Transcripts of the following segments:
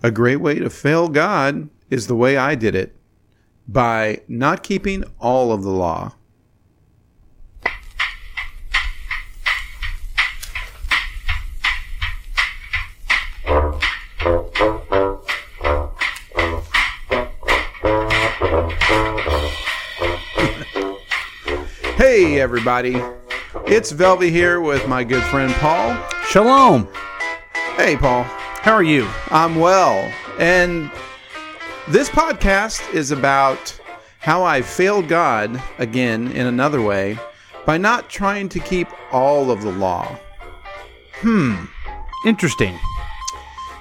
A great way to fail God is the way I did it by not keeping all of the law. hey, everybody. It's Velvy here with my good friend Paul. Shalom. Hey, Paul. How are you? I'm well. And this podcast is about how I failed God again in another way by not trying to keep all of the law. Hmm. Interesting.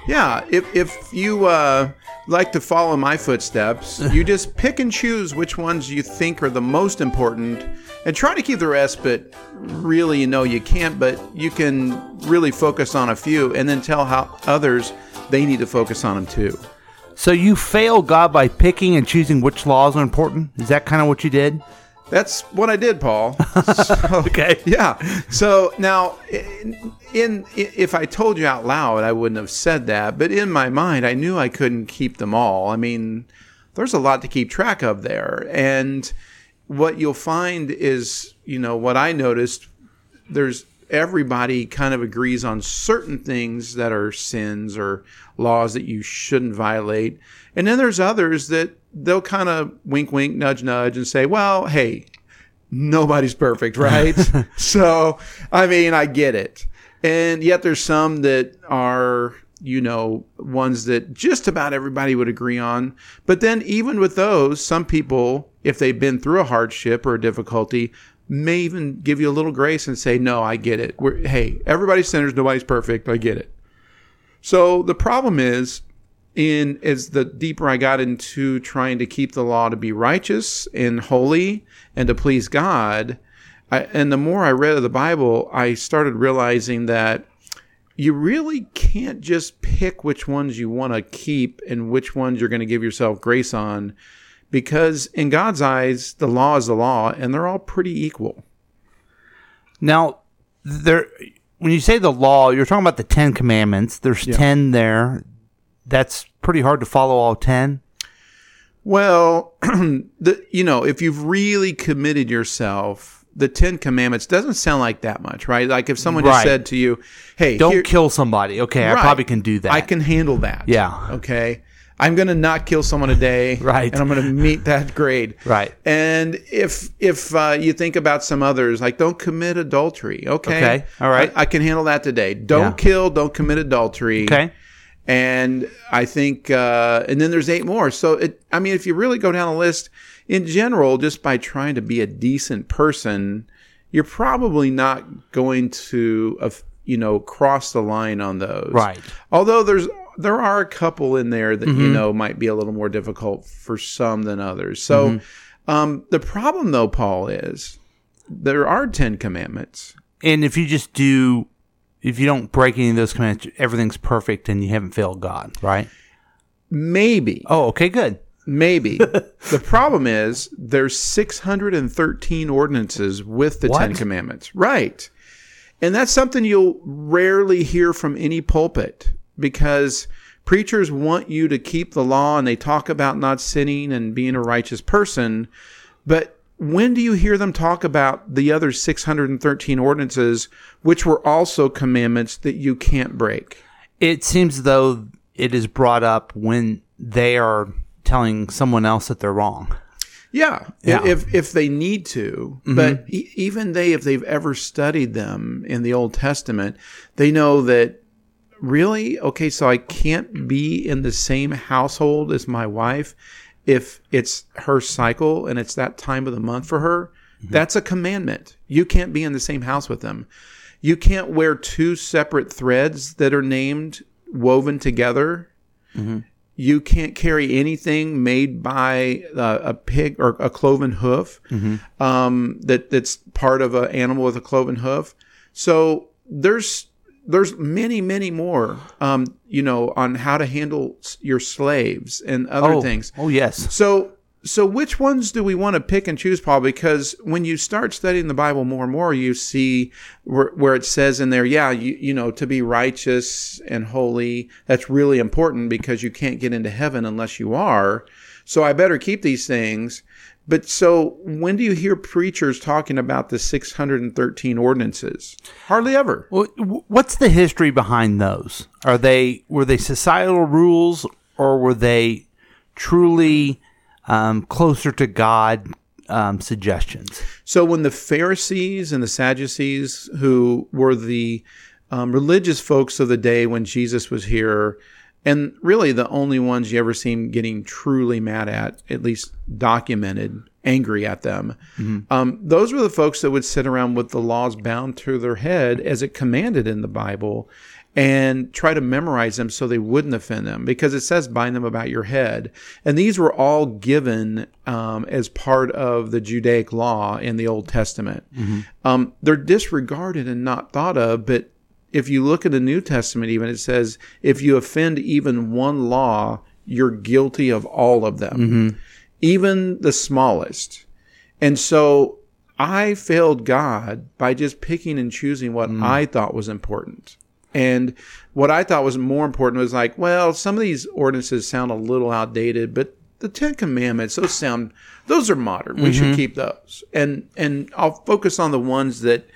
Yeah, if, if you uh, like to follow my footsteps, you just pick and choose which ones you think are the most important and try to keep the rest, but really, you know, you can't, but you can really focus on a few and then tell how others they need to focus on them too. So you fail God by picking and choosing which laws are important? Is that kind of what you did? That's what I did, Paul. So, Okay. yeah. So now, in, in if I told you out loud, I wouldn't have said that. But in my mind, I knew I couldn't keep them all. I mean, there's a lot to keep track of there, and what you'll find is, you know, what I noticed. There's everybody kind of agrees on certain things that are sins or laws that you shouldn't violate, and then there's others that they'll kind of wink, wink, nudge, nudge, and say, well, hey, nobody's perfect, right? so, I mean, I get it. And yet there's some that are, you know, ones that just about everybody would agree on. But then even with those, some people, if they've been through a hardship or a difficulty, may even give you a little grace and say, no, I get it. We're, hey, everybody's sinners, nobody's perfect. I get it. So the problem is, in as the deeper I got into trying to keep the law to be righteous and holy and to please God, I, and the more I read of the Bible, I started realizing that you really can't just pick which ones you want to keep and which ones you're going to give yourself grace on, because in God's eyes, the law is the law, and they're all pretty equal. Now, there when you say the law, you're talking about the 10 commandments. There's 10 there. That's pretty hard to follow all 10. Well, the you know, if you've really committed yourself, the Ten Commandments doesn't sound like that much, right? Like if someone just said to you, "Hey, Don't here- kill somebody. Okay, I probably can do that. I can handle that." Yeah. Okay. I'm going to not kill someone a day, Right. And I'm going to meet that grade, Right. And if if uh, you think about some others, like don't commit adultery, okay? Okay. All right. I, I can handle that today. Don't Yeah. kill. Don't commit adultery, Okay. and I think, uh, and then there's eight more. So, it, I mean, if you really go down the list, in general, just by trying to be a decent person, you're probably not going to, uh, you know, cross the line on those. Right. Although there's there are a couple in there that Mm-hmm. you know might be a little more difficult for some than others. So, Mm-hmm. um, the problem though, Paul, is there are ten commandments. And if you just do if you don't break any of those commandments, everything's perfect and you haven't failed God, right? Maybe. Oh, okay, good. Maybe. the problem is there's 613 ordinances with the What? 10 commandments. Right. And that's something you'll rarely hear from any pulpit because preachers want you to keep the law and they talk about not sinning and being a righteous person. But when do you hear them talk about the other 613 ordinances, which were also commandments that you can't break? It seems though it is brought up when they are telling someone else that they're wrong. Yeah, Yeah. if if they need to, mm-hmm. but e- even they, if they've ever studied them in the Old Testament, they know that really okay. So I can't be in the same household as my wife if it's her cycle and it's that time of the month for her. That's a commandment. You can't be in the same house with them. You can't wear two separate threads that are named woven together you can't carry anything made by uh, a pig or a cloven hoof um, that that's part of an animal with a cloven hoof. So there's there's many many more um, you know on how to handle your slaves and other Oh, things. oh yes. So so which ones do we want to pick and choose, Paul? Because when you start studying the Bible more and more, you see where, where it says in there, yeah, you, you know, to be righteous and holy, that's really important because you can't get into heaven unless you are. So I better keep these things. But so when do you hear preachers talking about the 613 ordinances? Hardly ever. Well, what's the history behind those? Are they were they societal rules or were they truly um, closer to God um, suggestions? So when the Pharisees and the Sadducees, who were the um, religious folks of the day when Jesus was here, and really the only ones you ever seen getting truly mad at, at least documented, angry at them. Um, those were the folks that would sit around with the laws bound to their head as it commanded in the Bible and try to memorize them so they wouldn't offend them because it says bind them about your head. And these were all given um, as part of the Judaic law in the Old Testament. Um, they're disregarded and not thought of, but if you look at the New Testament, even it says if you offend even one law, you're guilty of all of them, mm-hmm. even the smallest. And so I failed God by just picking and choosing what mm. I thought was important. And what I thought was more important was like, well, some of these ordinances sound a little outdated, but the Ten Commandments, those sound, those are modern. We should mm-hmm. keep those. And and I'll focus on the ones that,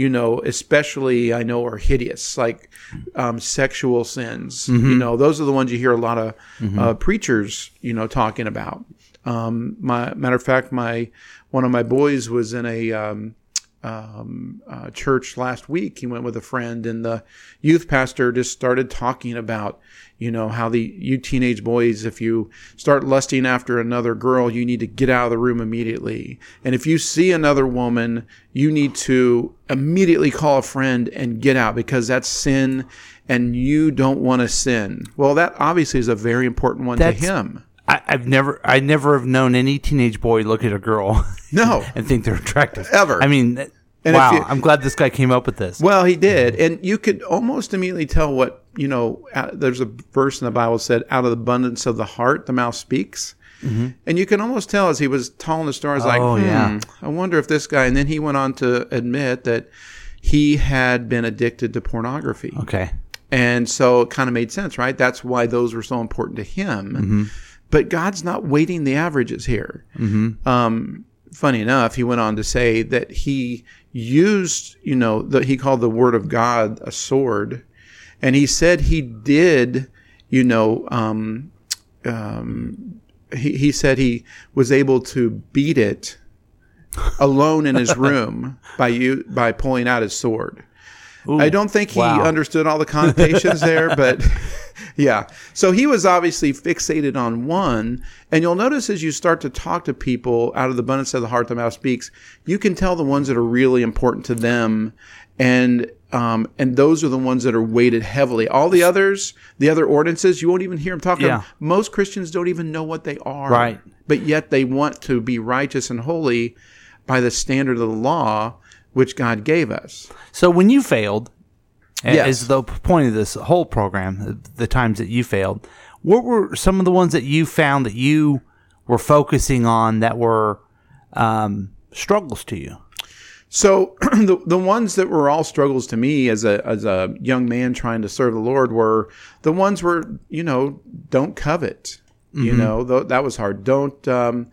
you know, especially I know are hideous, like um, sexual sins. You know, those are the ones you hear a lot of uh, preachers, you know, talking about. Um, my matter of fact, my one of my boys was in a um, um, uh, church last week. He went with a friend, and the youth pastor just started talking about, you know, how the you teenage boys, if you start lusting after another girl, you need to get out of the room immediately. And if you see another woman, you need to immediately call a friend and get out because that's sin, and you don't want to sin. Well, that obviously is a very important one That's- to him. I, I've never, I never have known any teenage boy look at a girl No. and think they're attractive Ever. I mean, And wow! you- I'm glad this guy came up with this. Well, he did, and you could almost immediately tell what you know. uh, There's a verse in the Bible said, "Out of the abundance of the heart, the mouth speaks," and you can almost tell as he was telling the story. I was like, Oh, hmm, yeah. I wonder if this guy. And then he went on to admit that he had been addicted to pornography. Okay. And so it kind of made sense, right? That's why those were so important to him. But God's not weighting the averages here. Um, funny enough, he went on to say that he used, you know, that he called the word of God a sword. And he said he did, you know, um, um, he, he said he was able to beat it alone in his room by you by pulling out his sword. I don't think he wow. understood all the connotations there, but yeah. So he was obviously fixated on one. And you'll notice as you start to talk to people out of the abundance of the heart, the mouth speaks, you can tell the ones that are really important to them. And, um, and those are the ones that are weighted heavily. All the others, the other ordinances, you won't even hear them talking. Yeah. Most Christians don't even know what they are. Right. But yet they want to be righteous and holy by the standard of the law which God gave us. So when you failed, Yes. as the point of this whole program, the- times that you failed, what were some of the ones that you found that you were focusing on that were um, struggles to you? So the the ones that were all struggles to me as a as a young man trying to serve the Lord were the ones where you know don't covet. You know th- that was hard. Don't um,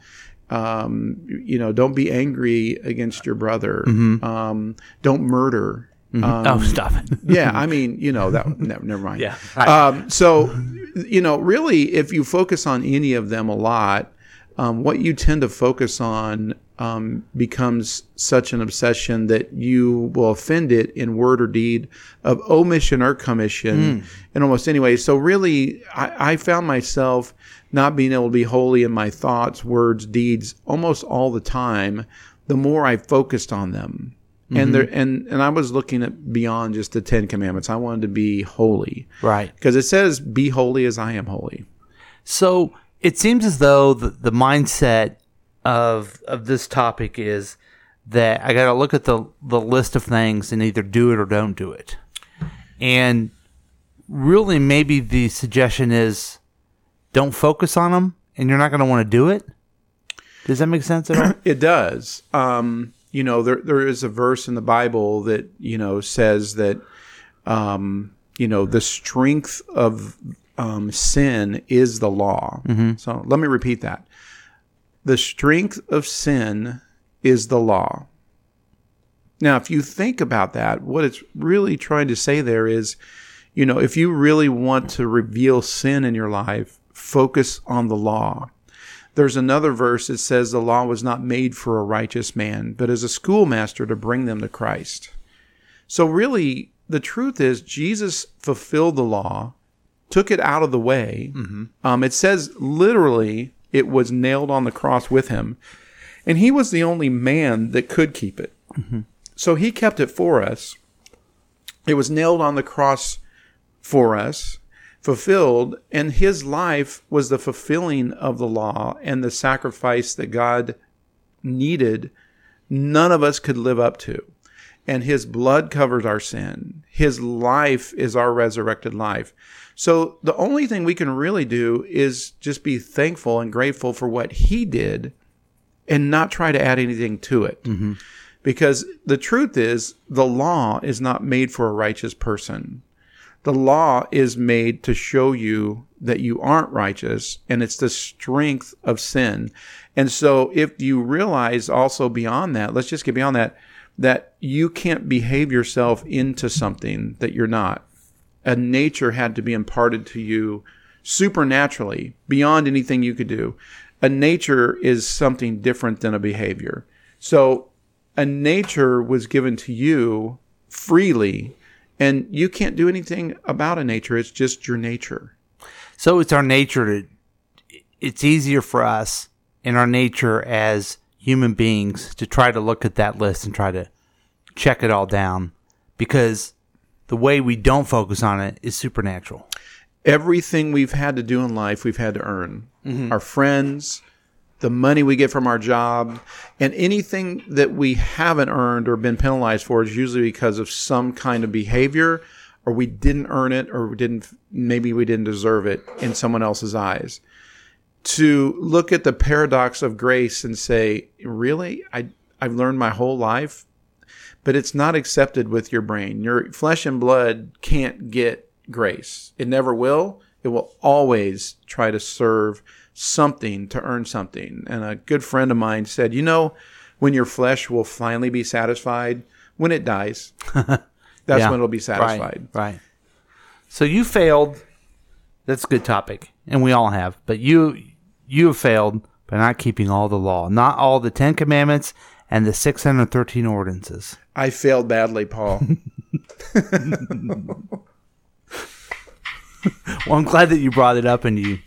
um, you know don't be angry against your brother. Um, don't murder. Um, oh, stop it! yeah, I mean, you know that. No, never mind. Yeah. Um, so, you know, really, if you focus on any of them a lot, um, what you tend to focus on um, becomes such an obsession that you will offend it in word or deed of omission or commission in almost any way. So, really, I, I found myself not being able to be holy in my thoughts, words, deeds almost all the time. The more I focused on them, and there and and I was looking at beyond just the Ten Commandments. I wanted to be holy, Right. Because it says, "Be holy as I am holy." So it seems as though the, the mindset of of this topic is that I got to look at the the list of things and either do it or don't do it. And really, maybe the suggestion is don't focus on them, and you're not going to want to do it. Does that make sense at all? It does. Um, you know, there there is a verse in the Bible that you know says that, um, you know, the strength of um, sin is the law. So let me repeat that: the strength of sin is the law. Now, if you think about that, what it's really trying to say there is, you know, if you really want to reveal sin in your life, focus on the law. There's another verse that says the law was not made for a righteous man, but as a schoolmaster to bring them to Christ. So, really, the truth is, Jesus fulfilled the law, took it out of the way. Um, it says literally, it was nailed on the cross with him, and he was the only man that could keep it. So, he kept it for us. It was nailed on the cross for us, fulfilled, and his life was the fulfilling of the law and the sacrifice that God needed, none of us could live up to. And his blood covers our sin. His life is our resurrected life. So the only thing we can really do is just be thankful and grateful for what he did and not try to add anything to it. Mm-hmm. Because the truth is, the law is not made for a righteous person. The law is made to show you that you aren't righteous, and it's the strength of sin. And so, if you realize also beyond that, let's just get beyond that, that you can't behave yourself into something that you're not. A nature had to be imparted to you supernaturally, beyond anything you could do. A nature is something different than a behavior. So, a nature was given to you freely and you can't do anything about a nature it's just your nature So it's our nature to. It's easier for us in our nature as human beings to try to look at that list and try to check it all down because the way we don't focus on it is supernatural. everything we've had to do in life we've had to earn. Mm-hmm. Our friends the money we get from our job and anything that we haven't earned or been penalized for is usually because of some kind of behavior or we didn't earn it or we didn't maybe we didn't deserve it in someone else's eyes. To look at the paradox of grace and say really? I i've learned my whole life but it's not accepted with your brain your flesh and blood can't get grace it never will it will always try to serve something to earn something and a good friend of mine said you know when your flesh will finally be satisfied when it dies that's Yeah. when it'll be satisfied Right. Right. So you failed. That's a good topic, and we all have. But you you have failed by not keeping all the law, not all the Ten Commandments and the six hundred thirteen ordinances. i failed badly paul Well, I'm glad that you brought it up and you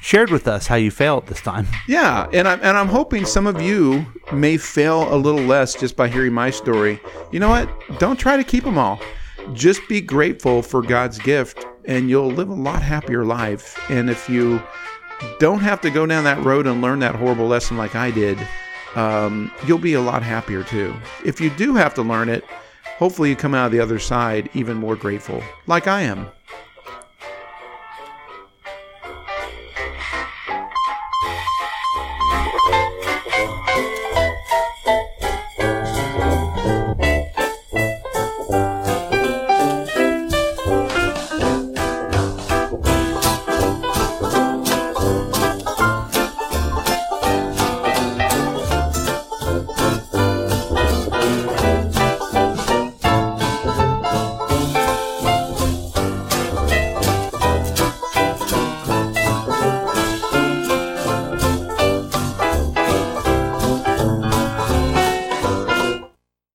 shared with us how you failed this time. Yeah, and I'm and I'm hoping some of you may fail a little less just by hearing my story. You know what? Don't try to keep them all. Just be grateful for God's gift, and you'll live a lot happier life. And if you don't have to go down that road and learn that horrible lesson like I did, um, you'll be a lot happier too. If you do have to learn it, hopefully you come out of the other side even more grateful, like I am.